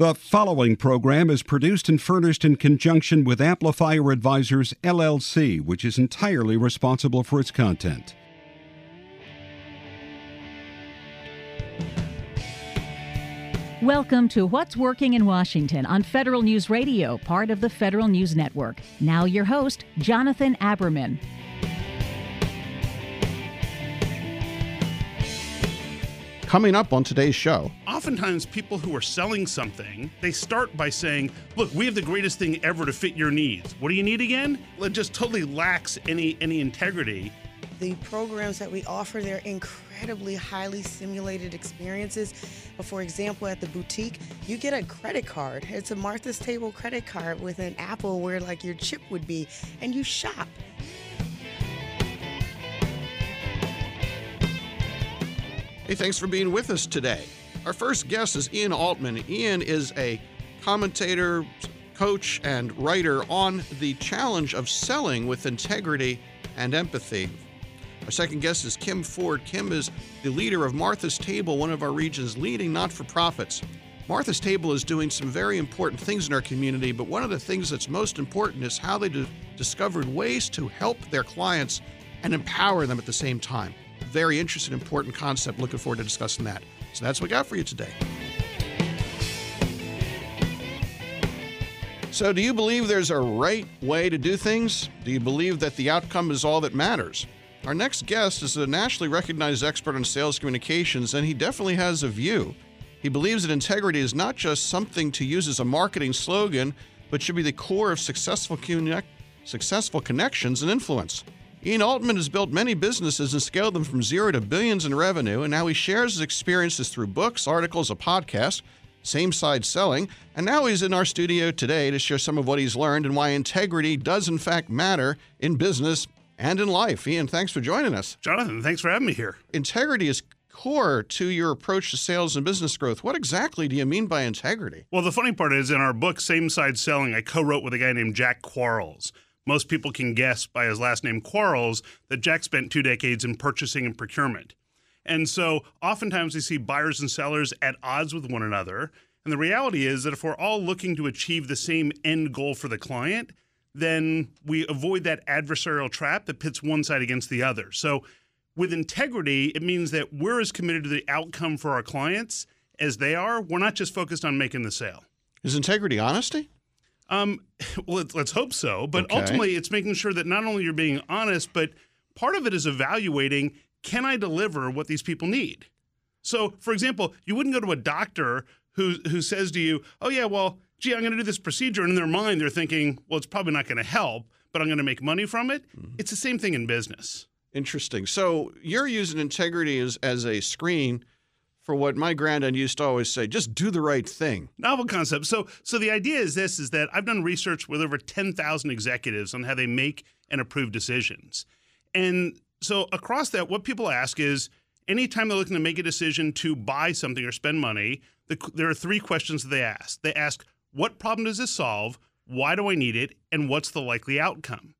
The following program is produced and furnished in conjunction with Amplifier Advisors LLC, which is entirely responsible for its content. Welcome to What's Working in Washington on Federal News Radio, part of the Federal News Network. Now, your host, Jonathan Aberman. Coming up on today's show. Oftentimes, people who are selling something, they start by saying, Look, we have the greatest thing ever to fit your needs. What do you need again? It just totally lacks any, any integrity. The programs that we offer, they're incredibly highly simulated experiences. For example, at the boutique, you get a credit card. It's a Martha's Table credit card with an Apple where like your chip would be, and you shop. Hey, thanks for being with us today. Our first guest is Ian Altman. Ian is a commentator, coach, and writer on the challenge of selling with integrity and empathy. Our second guest is Kim Ford. Kim is the leader of Martha's Table, one of our region's leading not for profits. Martha's Table is doing some very important things in our community, but one of the things that's most important is how they discovered ways to help their clients and empower them at the same time very interesting, important concept. Looking forward to discussing that. So that's what we got for you today. So, do you believe there's a right way to do things? Do you believe that the outcome is all that matters? Our next guest is a nationally recognized expert on sales communications, and he definitely has a view. He believes that integrity is not just something to use as a marketing slogan, but should be the core of successful, successful connections and influence. Ian Altman has built many businesses and scaled them from zero to billions in revenue, and now he shares his experiences through books, articles, a podcast, same side selling, and now he's in our studio today to share some of what he's learned and why integrity does in fact matter in business and in life. Ian, thanks for joining us. Jonathan, thanks for having me here. Integrity is core to your approach to sales and business growth. What exactly do you mean by integrity? Well, the funny part is in our book, Same Side Selling, I co wrote with a guy named Jack Quarles most people can guess by his last name Quarles that Jack spent two decades in purchasing and procurement. And so oftentimes we see buyers and sellers at odds with one another. And the reality is that if we're all looking to achieve the same end goal for the client, then we avoid that adversarial trap that pits one side against the other. So with integrity, it means that we're as committed to the outcome for our clients as they are. We're not just focused on making the sale. Is integrity honesty? Um, well, let's hope so. But okay. ultimately, it's making sure that not only you're being honest, but part of it is evaluating can I deliver what these people need? So, for example, you wouldn't go to a doctor who who says to you, "Oh yeah, well, gee, I'm going to do this procedure," and in their mind they're thinking, "Well, it's probably not going to help, but I'm going to make money from it." Mm-hmm. It's the same thing in business. Interesting. So you're using integrity as as a screen for what my granddad used to always say just do the right thing. Novel concept. So so the idea is this is that i've done research with over 10,000 executives on how they make and approve decisions. And so across that what people ask is anytime they're looking to make a decision to buy something or spend money the, there are three questions that they ask. They ask what problem does this solve? Why do i need it? And what's the likely outcome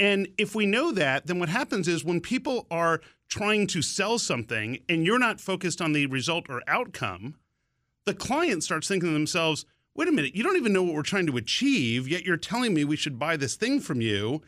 and if we know that, then what happens is when people are trying to sell something and you're not focused on the result or outcome, the client starts thinking to themselves, wait a minute, you don't even know what we're trying to achieve, yet you're telling me we should buy this thing from you.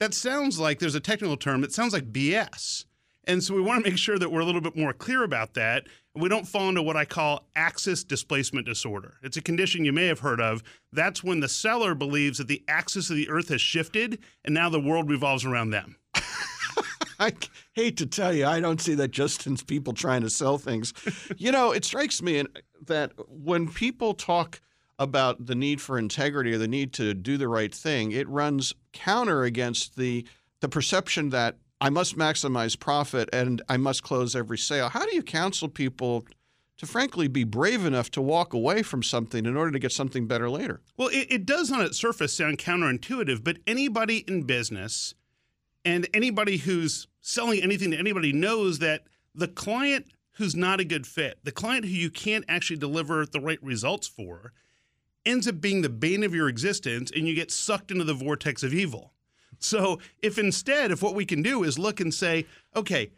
That sounds like there's a technical term, it sounds like BS. And so we want to make sure that we're a little bit more clear about that. We don't fall into what I call axis displacement disorder. It's a condition you may have heard of. That's when the seller believes that the axis of the earth has shifted and now the world revolves around them. I hate to tell you, I don't see that just in people trying to sell things. you know, it strikes me that when people talk about the need for integrity or the need to do the right thing, it runs counter against the the perception that I must maximize profit and I must close every sale. How do you counsel people to frankly be brave enough to walk away from something in order to get something better later? Well, it, it does on its surface sound counterintuitive, but anybody in business and anybody who's selling anything to anybody knows that the client who's not a good fit, the client who you can't actually deliver the right results for, ends up being the bane of your existence and you get sucked into the vortex of evil. So if instead, if what we can do is look and say, okay,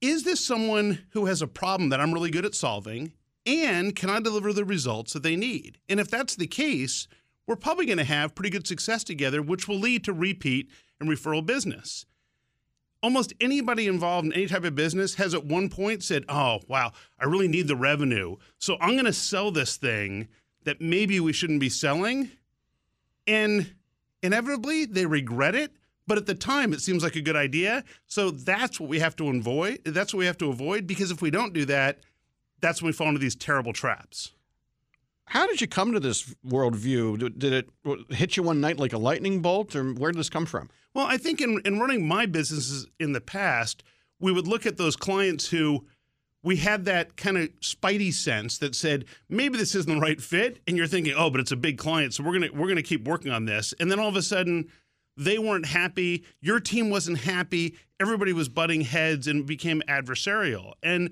is this someone who has a problem that I'm really good at solving? And can I deliver the results that they need? And if that's the case, we're probably going to have pretty good success together, which will lead to repeat and referral business. Almost anybody involved in any type of business has at one point said, Oh, wow, I really need the revenue. So I'm going to sell this thing that maybe we shouldn't be selling. And inevitably, they regret it. But at the time, it seems like a good idea. So that's what we have to avoid. That's what we have to avoid because if we don't do that, that's when we fall into these terrible traps. How did you come to this worldview? Did it hit you one night like a lightning bolt, or where did this come from? Well, I think in, in running my businesses in the past, we would look at those clients who we had that kind of spidey sense that said maybe this isn't the right fit, and you're thinking, oh, but it's a big client, so we're gonna we're gonna keep working on this, and then all of a sudden they weren't happy, your team wasn't happy, everybody was butting heads and became adversarial, and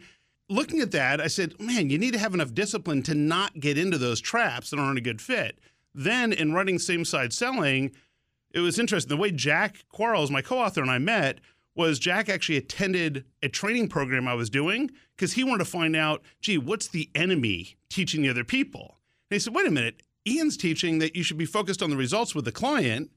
looking at that, I said, man, you need to have enough discipline to not get into those traps that aren't a good fit. Then in running same side selling, it was interesting. The way Jack Quarles, my co author, and I met was Jack actually attended a training program I was doing because he wanted to find out, gee, what's the enemy teaching the other people? And he said, wait a minute, Ian's teaching that you should be focused on the results with the client.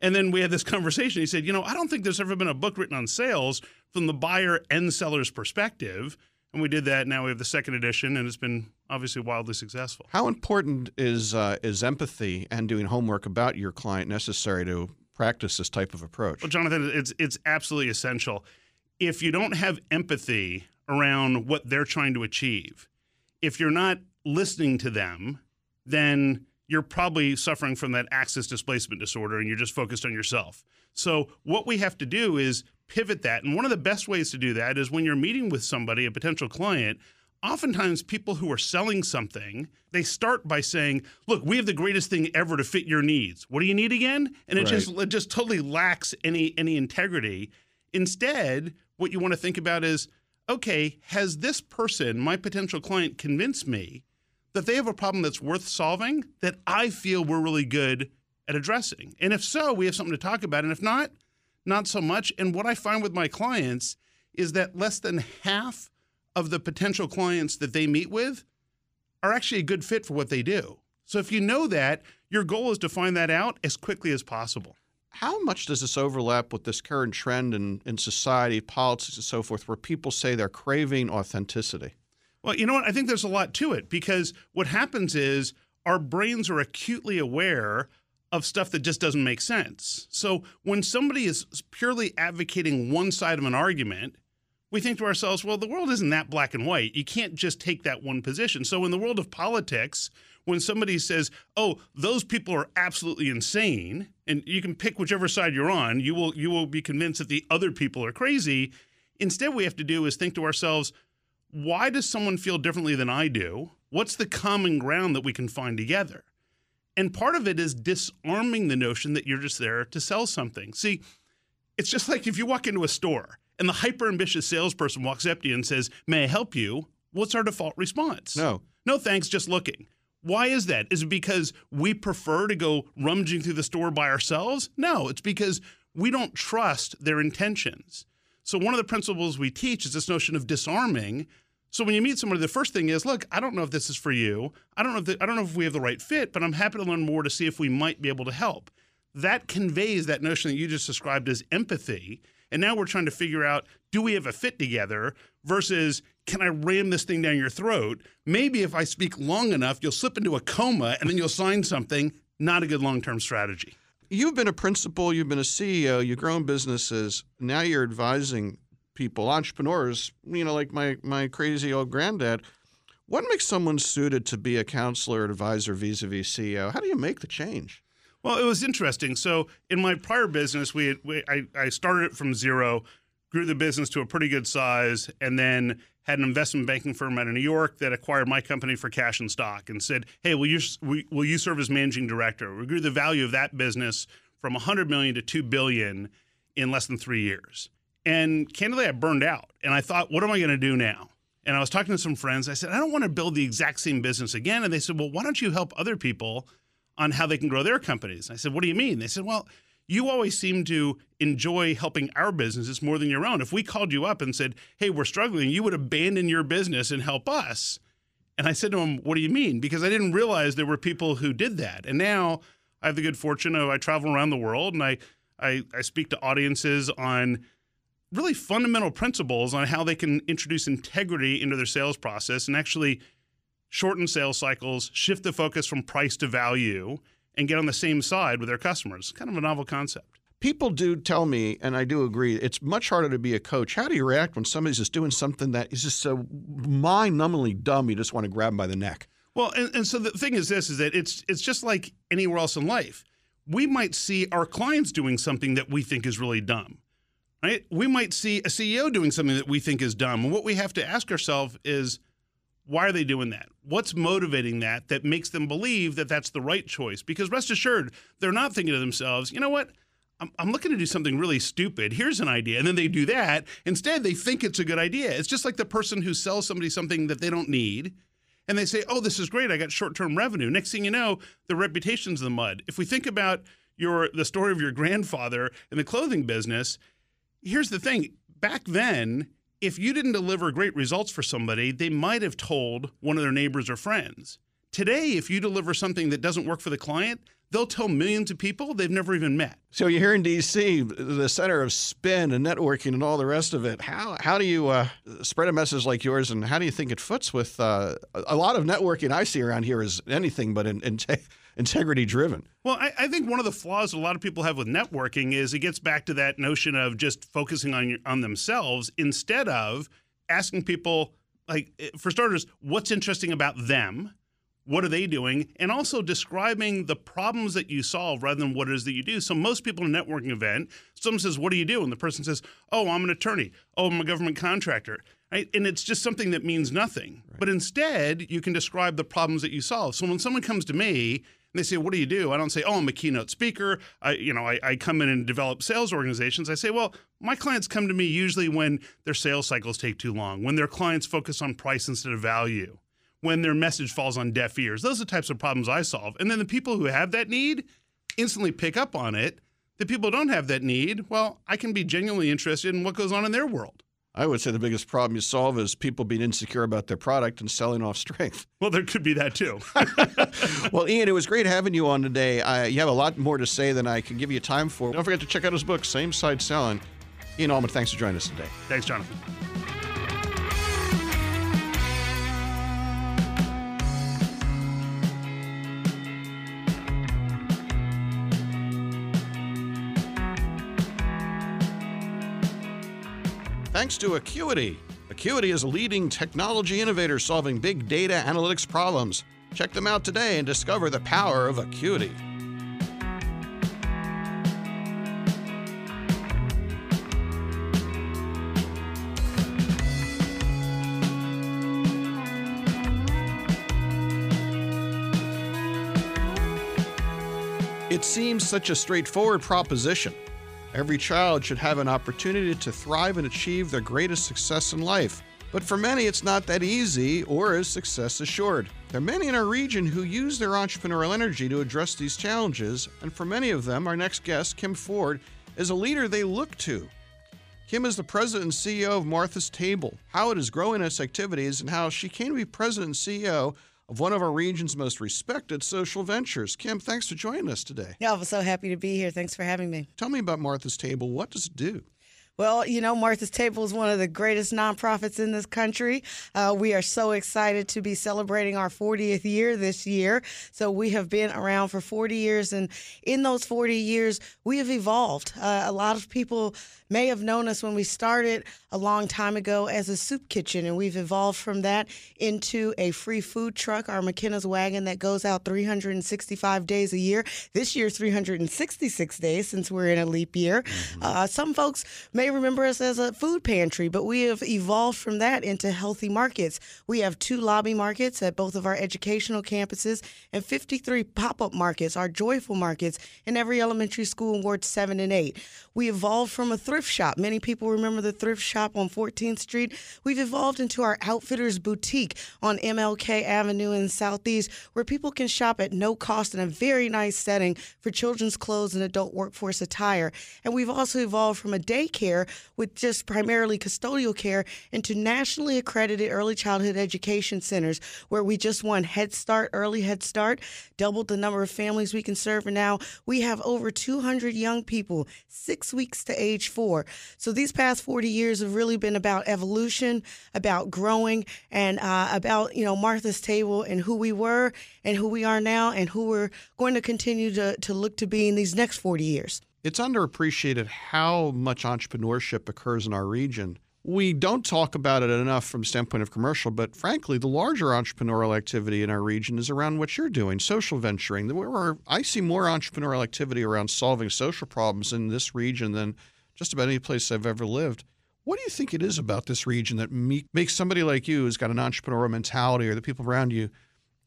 And then we had this conversation. He said, you know, I don't think there's ever been a book written on sales from the buyer and seller's perspective and we did that. Now we have the second edition, and it's been obviously wildly successful. How important is uh, is empathy and doing homework about your client necessary to practice this type of approach? Well, Jonathan, it's it's absolutely essential. If you don't have empathy around what they're trying to achieve, if you're not listening to them, then you're probably suffering from that axis displacement disorder and you're just focused on yourself. So, what we have to do is pivot that. And one of the best ways to do that is when you're meeting with somebody, a potential client, oftentimes people who are selling something, they start by saying, "Look, we have the greatest thing ever to fit your needs. What do you need again?" And it right. just it just totally lacks any any integrity. Instead, what you want to think about is, okay, has this person, my potential client, convinced me that they have a problem that's worth solving that I feel we're really good at addressing? And if so, we have something to talk about. And if not, not so much. And what I find with my clients is that less than half of the potential clients that they meet with are actually a good fit for what they do. So if you know that, your goal is to find that out as quickly as possible. How much does this overlap with this current trend in, in society, politics, and so forth, where people say they're craving authenticity? Well, you know what? I think there's a lot to it because what happens is our brains are acutely aware of stuff that just doesn't make sense. So when somebody is purely advocating one side of an argument, we think to ourselves, well, the world isn't that black and white. You can't just take that one position. So in the world of politics, when somebody says, "Oh, those people are absolutely insane," and you can pick whichever side you're on, you will you will be convinced that the other people are crazy. Instead, we have to do is think to ourselves, why does someone feel differently than I do? What's the common ground that we can find together? And part of it is disarming the notion that you're just there to sell something. See, it's just like if you walk into a store and the hyper ambitious salesperson walks up to you and says, May I help you? What's our default response? No. No, thanks, just looking. Why is that? Is it because we prefer to go rummaging through the store by ourselves? No, it's because we don't trust their intentions. So, one of the principles we teach is this notion of disarming so when you meet somebody, the first thing is, look, I don't know if this is for you. I don't know if the, I don't know if we have the right fit, but I'm happy to learn more to see if we might be able to help. That conveys that notion that you just described as empathy. And now we're trying to figure out do we have a fit together versus can I ram this thing down your throat? Maybe if I speak long enough, you'll slip into a coma and then you'll sign something. Not a good long term strategy. You've been a principal, you've been a CEO, you've grown businesses. Now you're advising people, entrepreneurs, you know, like my my crazy old granddad. What makes someone suited to be a counselor, advisor, vis-a-vis CEO? How do you make the change? Well, it was interesting. So in my prior business, we, had, we I, I started it from zero, grew the business to a pretty good size, and then had an investment banking firm out of New York that acquired my company for cash and stock and said, "Hey, will you will you serve as managing director?" We grew the value of that business from 100 million to 2 billion in less than 3 years. And candidly, I burned out. And I thought, what am I going to do now? And I was talking to some friends. I said, I don't want to build the exact same business again. And they said, well, why don't you help other people on how they can grow their companies? I said, what do you mean? They said, well, you always seem to enjoy helping our businesses more than your own. If we called you up and said, hey, we're struggling, you would abandon your business and help us. And I said to him, What do you mean? Because I didn't realize there were people who did that. And now I have the good fortune of I travel around the world and I, I, I speak to audiences on really fundamental principles on how they can introduce integrity into their sales process and actually shorten sales cycles, shift the focus from price to value, and get on the same side with their customers. Kind of a novel concept. People do tell me, and I do agree, it's much harder to be a coach. How do you react when somebody's just doing something that is just so mind-numbingly dumb? You just want to grab them by the neck. Well, and, and so the thing is this: is that it's it's just like anywhere else in life. We might see our clients doing something that we think is really dumb, right? We might see a CEO doing something that we think is dumb, and what we have to ask ourselves is, why are they doing that? What's motivating that that makes them believe that that's the right choice? Because rest assured, they're not thinking to themselves, you know what? I'm, looking to do something really stupid. Here's an idea. And then they do that. Instead, they think it's a good idea. It's just like the person who sells somebody something that they don't need. And they say, oh, this is great. I got short term revenue. Next thing you know, the reputation's in the mud. If we think about your the story of your grandfather in the clothing business, here's the thing. Back then, if you didn't deliver great results for somebody, they might have told one of their neighbors or friends. Today, if you deliver something that doesn't work for the client, they'll tell millions of people they've never even met. So you're here in D.C., the center of spin and networking and all the rest of it. How how do you uh, spread a message like yours, and how do you think it fits with uh, a lot of networking I see around here is anything but in, in integrity driven? Well, I, I, think one of the flaws a lot of people have with networking is it gets back to that notion of just focusing on your, on themselves instead of asking people like eh, for starters what's interesting about them? What are they doing? And also describing the problems that you solve rather than what it is that you do. So most people in a networking event someone says what do you do? And the person says oh i'm an attorney. Oh i'm a government contractor. Right? and it's just something that means nothing. Right. but instead you can describe the problems that you solve. So when someone comes to me and they say what do you do i don't say oh i'm a keynote speaker i you know I, I come in and develop sales organizations i say well my clients come to me usually when their sales cycles take too long when their clients focus on price instead of value when their message falls on deaf ears. Those are the types of problems I solve. And then the people who have that need instantly pick up on it. The people who don't have that need, well, I can be genuinely interested in what goes on in their world. I would say the biggest problem you solve is people being insecure about their product and selling off strength. Well, there could be that too. well, Ian, it was great having you on today. Uh, you have a lot more to say than I can give you time for. Don't forget to check out his book, Same Side Selling. Ian Altman, thanks for joining us today. Thanks, Jonathan. Thanks to Acuity. Acuity is a leading technology innovator solving big data analytics problems. Check them out today and discover the power of Acuity. It seems such a straightforward proposition. Every child should have an opportunity to thrive and achieve their greatest success in life. But for many, it's not that easy or is success assured. There are many in our region who use their entrepreneurial energy to address these challenges, and for many of them, our next guest, Kim Ford, is a leader they look to. Kim is the president and CEO of Martha's Table, how it is growing its activities, and how she came to be president and CEO of one of our region's most respected social ventures. Kim, thanks for joining us today. Yeah, I'm so happy to be here. Thanks for having me. Tell me about Martha's Table. What does it do? Well, you know, Martha's Table is one of the greatest nonprofits in this country. Uh, we are so excited to be celebrating our 40th year this year. So we have been around for 40 years, and in those 40 years, we have evolved. Uh, a lot of people may have known us when we started a long time ago as a soup kitchen, and we've evolved from that into a free food truck, our McKenna's wagon that goes out 365 days a year. This year, 366 days since we're in a leap year. Mm-hmm. Uh, some folks may remember us as a food pantry, but we have evolved from that into healthy markets. We have two lobby markets at both of our educational campuses and 53 pop up markets, our joyful markets, in every elementary school in Ward 7 and 8. We evolved from a thrift shop. Many people remember the thrift shop on 14th Street. We've evolved into our Outfitters Boutique on MLK Avenue in Southeast, where people can shop at no cost in a very nice setting for children's clothes and adult workforce attire. And we've also evolved from a daycare care with just primarily custodial care into nationally accredited early childhood education centers where we just won Head Start, Early Head Start, doubled the number of families we can serve. And now we have over 200 young people, six weeks to age four. So these past 40 years have really been about evolution, about growing, and uh, about, you know, Martha's Table and who we were and who we are now and who we're going to continue to, to look to be in these next 40 years. It's underappreciated how much entrepreneurship occurs in our region. We don't talk about it enough from standpoint of commercial, but frankly, the larger entrepreneurial activity in our region is around what you're doing, social venturing. I see more entrepreneurial activity around solving social problems in this region than just about any place I've ever lived. What do you think it is about this region that makes somebody like you who's got an entrepreneurial mentality or the people around you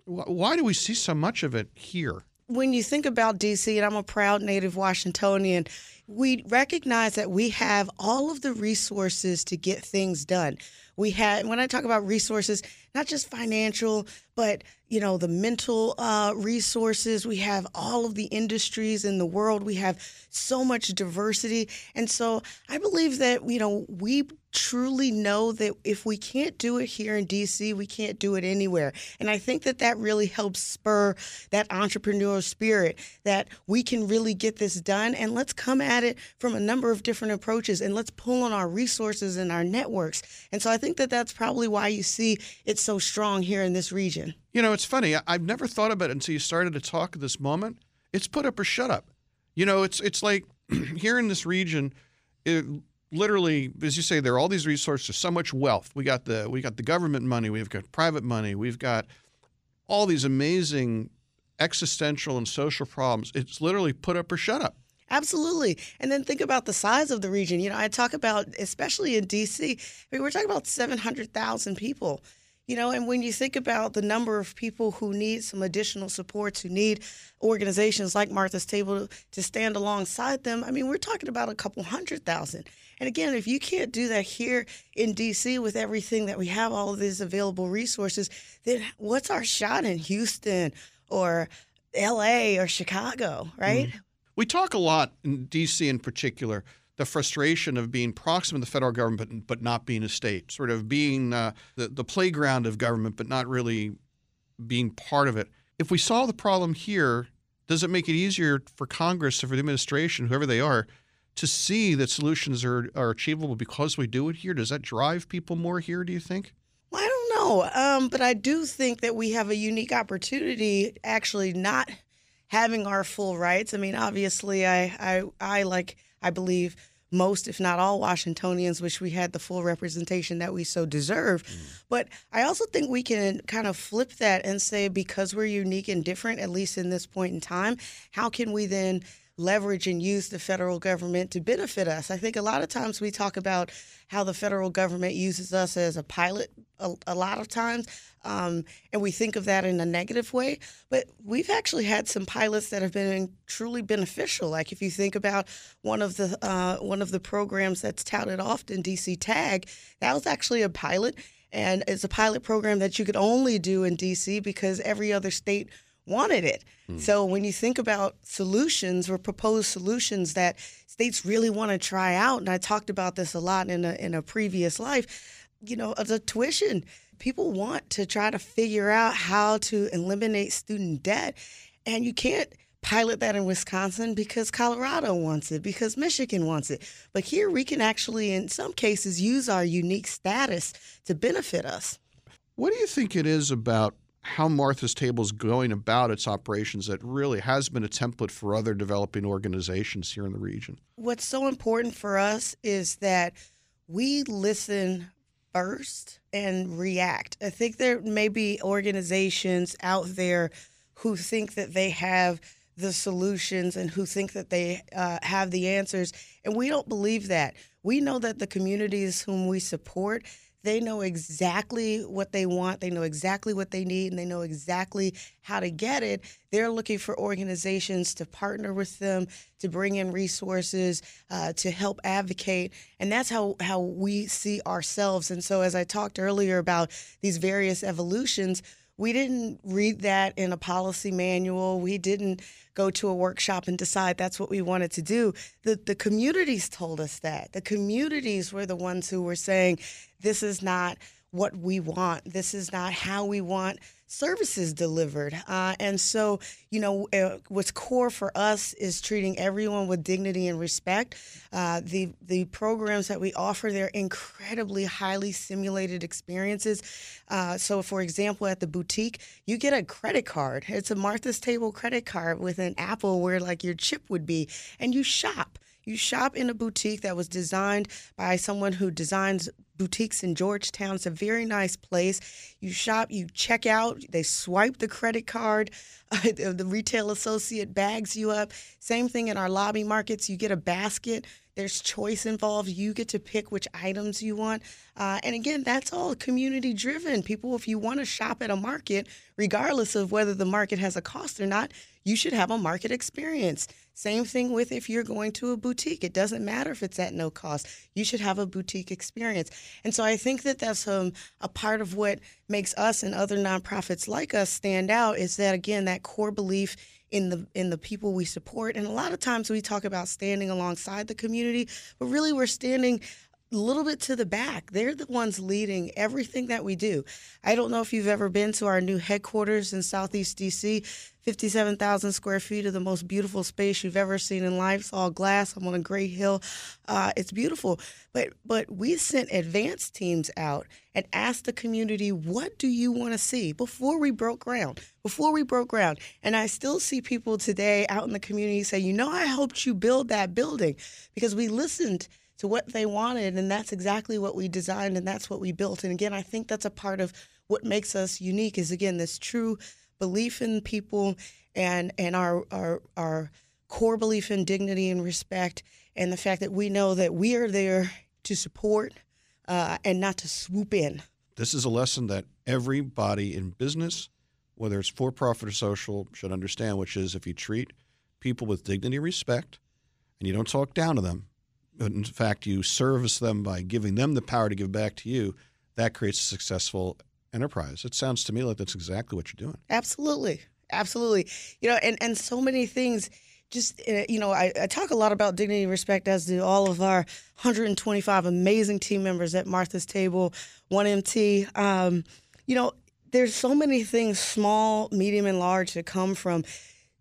why do we see so much of it here? When you think about DC, and I'm a proud native Washingtonian, we recognize that we have all of the resources to get things done. We had, when I talk about resources, not just financial, but you know the mental uh, resources. We have all of the industries in the world. We have so much diversity, and so I believe that you know we truly know that if we can't do it here in DC, we can't do it anywhere. And I think that that really helps spur that entrepreneurial spirit that we can really get this done. And let's come at it from a number of different approaches and let's pull on our resources and our networks. And so I think that that's probably why you see it's so strong here in this region. You know, it's funny. I've never thought about it until you started to talk at this moment. It's put up or shut up. You know, it's it's like here in this region, it, literally, as you say, there are all these resources, so much wealth. We got the we got the government money, we've got private money, we've got all these amazing existential and social problems. It's literally put up or shut up. Absolutely. And then think about the size of the region. You know, I talk about, especially in DC, I mean, we're talking about 700,000 people. You know, and when you think about the number of people who need some additional supports, who need organizations like Martha's Table to stand alongside them, I mean, we're talking about a couple hundred thousand. And again, if you can't do that here in DC with everything that we have, all of these available resources, then what's our shot in Houston or LA or Chicago, right? Mm. We talk a lot in DC in particular the frustration of being proximate to the federal government but, not being a state, sort of being uh, the, the playground of government but not really being part of it. If we solve the problem here, does it make it easier for Congress or for the administration, whoever they are, to see that solutions are, are achievable because we do it here? Does that drive people more here, do you think? Well, I don't know. Um, but I do think that we have a unique opportunity actually not having our full rights. I mean, obviously, I, I, I like, I believe most, if not all, Washingtonians wish we had the full representation that we so deserve. Mm. But I also think we can kind of flip that and say, because we're unique and different, at least in this point in time, how can we then leverage and use the federal government to benefit us. I think a lot of times we talk about how the federal government uses us as a pilot a, a lot of times, um, and we think of that in a negative way. But we've actually had some pilots that have been truly beneficial. Like if you think about one of the uh, one of the programs that's touted often, DC Tag, that was actually a pilot, and it's a pilot program that you could only do in DC because every other state wanted it. Mm. So when you think about solutions or proposed solutions that states really want to try out, and I talked about this a lot in a in a previous life, you know, the tuition. People want to try to figure out how to eliminate student debt, and you can't pilot that in Wisconsin because Colorado wants it, because Michigan wants it. But here we can actually, in some cases, use our unique status to benefit us. What do you think it is about how Martha's Table is going about its operations that really has been a template for other developing organizations here in the region. What's so important for us is that we listen first and react. I think there may be organizations out there who think that they have the solutions and who think that they uh, have the answers. And we don't believe that. We know that the communities whom we support they know exactly what they want, they know exactly what they need, and they know exactly how to get it. They're looking for organizations to partner with them, to bring in resources, uh, to help advocate. And that's how, how we see ourselves. And so, as I talked earlier about these various evolutions, we didn't read that in a policy manual. We didn't go to a workshop and decide that's what we wanted to do. The the communities told us that. The communities were the ones who were saying this is not what we want. This is not how we want services delivered. Uh, and so, you know, uh, what's core for us is treating everyone with dignity and respect. Uh, the the programs that we offer, they're incredibly highly simulated experiences. Uh, so, for example, at the boutique, you get a credit card. It's a Martha's Table credit card with an Apple where like your chip would be, and you shop. You shop in a boutique that was designed by someone who designs boutiques in Georgetown. It's a very nice place. You shop, you check out, they swipe the credit card, the retail associate bags you up. Same thing in our lobby markets. You get a basket. There's choice involved. You get to pick which items you want. Uh, and again, that's all community driven. People, if you want to shop at a market, regardless of whether the market has a cost or not, you should have a market experience. Same thing with if you're going to a boutique. It doesn't matter if it's at no cost. You should have a boutique experience. And so I think that that's um, a part of what makes us and other nonprofits like us stand out is that, again, that core belief in the in the people we support and a lot of times we talk about standing alongside the community but really we're standing a little bit to the back. They're the ones leading everything that we do. I don't know if you've ever been to our new headquarters in Southeast DC. 57,000 square feet of the most beautiful space you've ever seen in life. It's all glass. I'm on a great hill. Uh, it's beautiful. But but we sent advance teams out and asked the community, what do you want to see before we broke ground? Before we broke ground. And I still see people today out in the community say, you know, I helped you build that building because we listened – to what they wanted. And that's exactly what we designed and that's what we built. And again, I think that's a part of what makes us unique is again this true belief in people and and our our our core belief in dignity and respect and the fact that we know that we are there to support uh, and not to swoop in. This is a lesson that everybody in business, whether it's for profit or social, should understand, which is if you treat people with dignity and respect and you don't talk down to them, in fact you service them by giving them the power to give back to you, that creates a successful enterprise. It sounds to me like that's exactly what you're doing. Absolutely. Absolutely. You know, and, and so many things just uh, you know I, I, talk a lot about dignity and respect as do all of our 125 amazing team members at martha's table 1mt um, you know there's so many things small medium and large that come from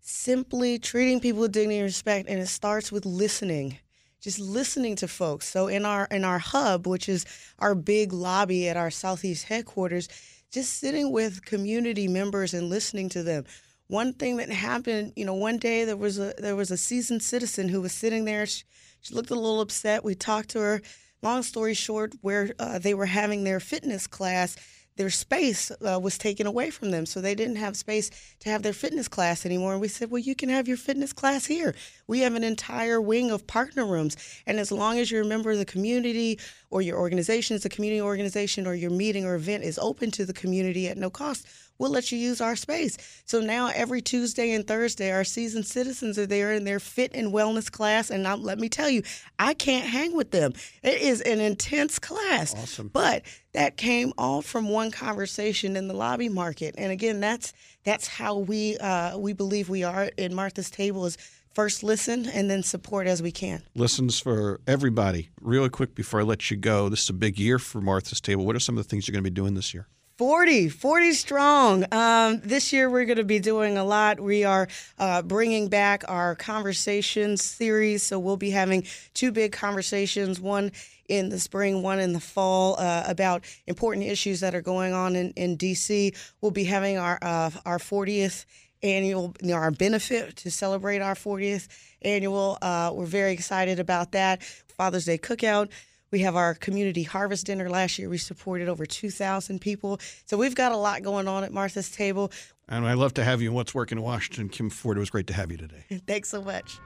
simply treating people with dignity and respect and it starts with listening just listening to folks. So in our in our hub, which is our big lobby at our southeast headquarters, just sitting with community members and listening to them. One thing that happened, you know, one day there was a there was a seasoned citizen who was sitting there. She, she looked a little upset. We talked to her. Long story short, where uh, they were having their fitness class, their space uh, was taken away from them. So they didn't have space to have their fitness class anymore. And we said, well, you can have your fitness class here. We have an entire wing of partner rooms. And as long as you're a member of the community or your organization is a community organization or your meeting or event is open to the community at no cost, we'll let you use our space. So now every Tuesday and Thursday, our seasoned citizens are there in their fit and wellness class. And let me tell you, I can't hang with them. It is an intense class. Awesome. But that came all from one conversation in the lobby market. And again, that's that's how we uh, we believe we are in Martha's Table is first listen and then support as we can. Listens for everybody. Really quick before I let you go, this is a big year for Martha's Table. What are some of the things you're going to be doing this year? 40, 40 strong. Um, this year we're going to be doing a lot. We are uh, bringing back our conversations series. So we'll be having two big conversations one in the spring, one in the fall, uh, about important issues that are going on in, in DC. We'll be having our, uh, our 40th annual, you know, our benefit to celebrate our 40th annual. Uh, we're very excited about that. Father's Day cookout. We have our community harvest dinner last year. We supported over 2,000 people. So we've got a lot going on at Martha's Table. And I love to have you in What's Working in Washington. Kim Ford, it was great to have you today. Thanks so much.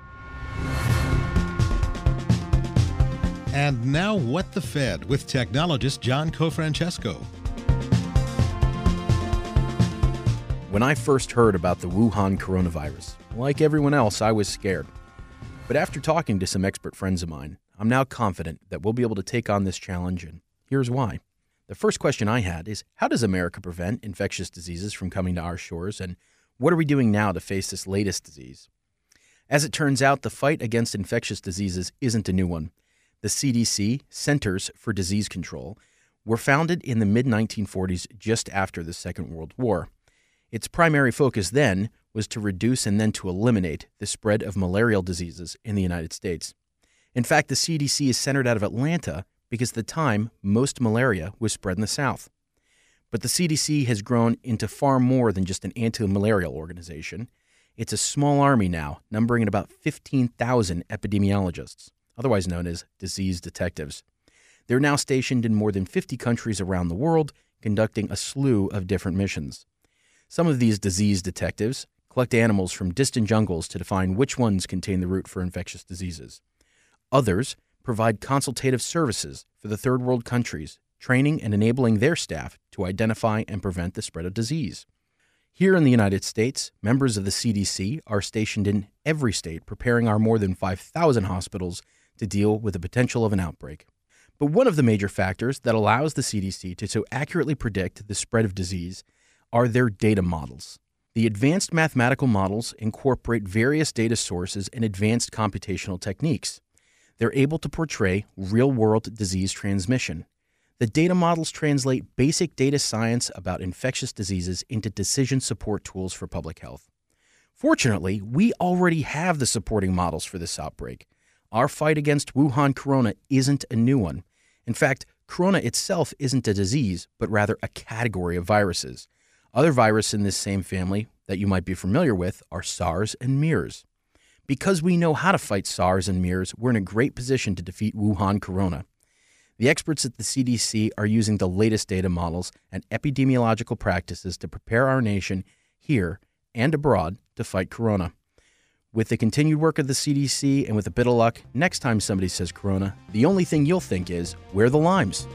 And now, What the Fed with technologist John Cofrancesco. When I first heard about the Wuhan coronavirus, like everyone else, I was scared. But after talking to some expert friends of mine, I'm now confident that we'll be able to take on this challenge, and here's why. The first question I had is How does America prevent infectious diseases from coming to our shores? And what are we doing now to face this latest disease? As it turns out, the fight against infectious diseases isn't a new one. The CDC, Centers for Disease Control, were founded in the mid 1940s just after the Second World War. Its primary focus then was to reduce and then to eliminate the spread of malarial diseases in the United States. In fact, the CDC is centered out of Atlanta because at the time most malaria was spread in the South. But the CDC has grown into far more than just an anti malarial organization. It's a small army now, numbering about 15,000 epidemiologists, otherwise known as disease detectives. They're now stationed in more than 50 countries around the world, conducting a slew of different missions. Some of these disease detectives collect animals from distant jungles to define which ones contain the root for infectious diseases. Others provide consultative services for the third world countries, training and enabling their staff to identify and prevent the spread of disease. Here in the United States, members of the CDC are stationed in every state, preparing our more than 5,000 hospitals to deal with the potential of an outbreak. But one of the major factors that allows the CDC to so accurately predict the spread of disease are their data models. The advanced mathematical models incorporate various data sources and advanced computational techniques. They're able to portray real world disease transmission. The data models translate basic data science about infectious diseases into decision support tools for public health. Fortunately, we already have the supporting models for this outbreak. Our fight against Wuhan corona isn't a new one. In fact, corona itself isn't a disease, but rather a category of viruses. Other viruses in this same family that you might be familiar with are SARS and MERS. Because we know how to fight SARS and MERS, we're in a great position to defeat Wuhan corona. The experts at the CDC are using the latest data models and epidemiological practices to prepare our nation here and abroad to fight corona. With the continued work of the CDC and with a bit of luck, next time somebody says corona, the only thing you'll think is, where the limes?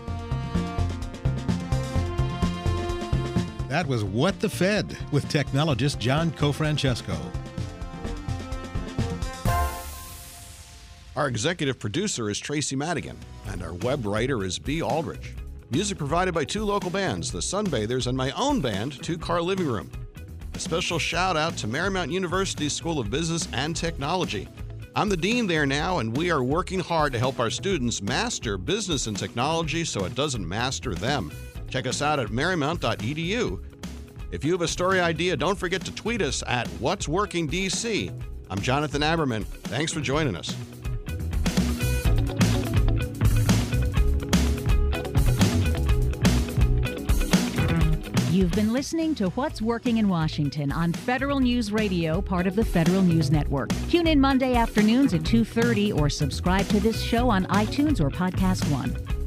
That was What the Fed with technologist John Cofrancesco. Our executive producer is Tracy Madigan, and our web writer is B. Aldrich. Music provided by two local bands, the Sunbathers, and my own band, Two Car Living Room. A special shout out to Marymount University's School of Business and Technology. I'm the dean there now, and we are working hard to help our students master business and technology so it doesn't master them. Check us out at marymount.edu. If you have a story idea, don't forget to tweet us at What's Working DC. I'm Jonathan Aberman. Thanks for joining us. You've been listening to What's Working in Washington on Federal News Radio, part of the Federal News Network. Tune in Monday afternoons at 2:30 or subscribe to this show on iTunes or Podcast One.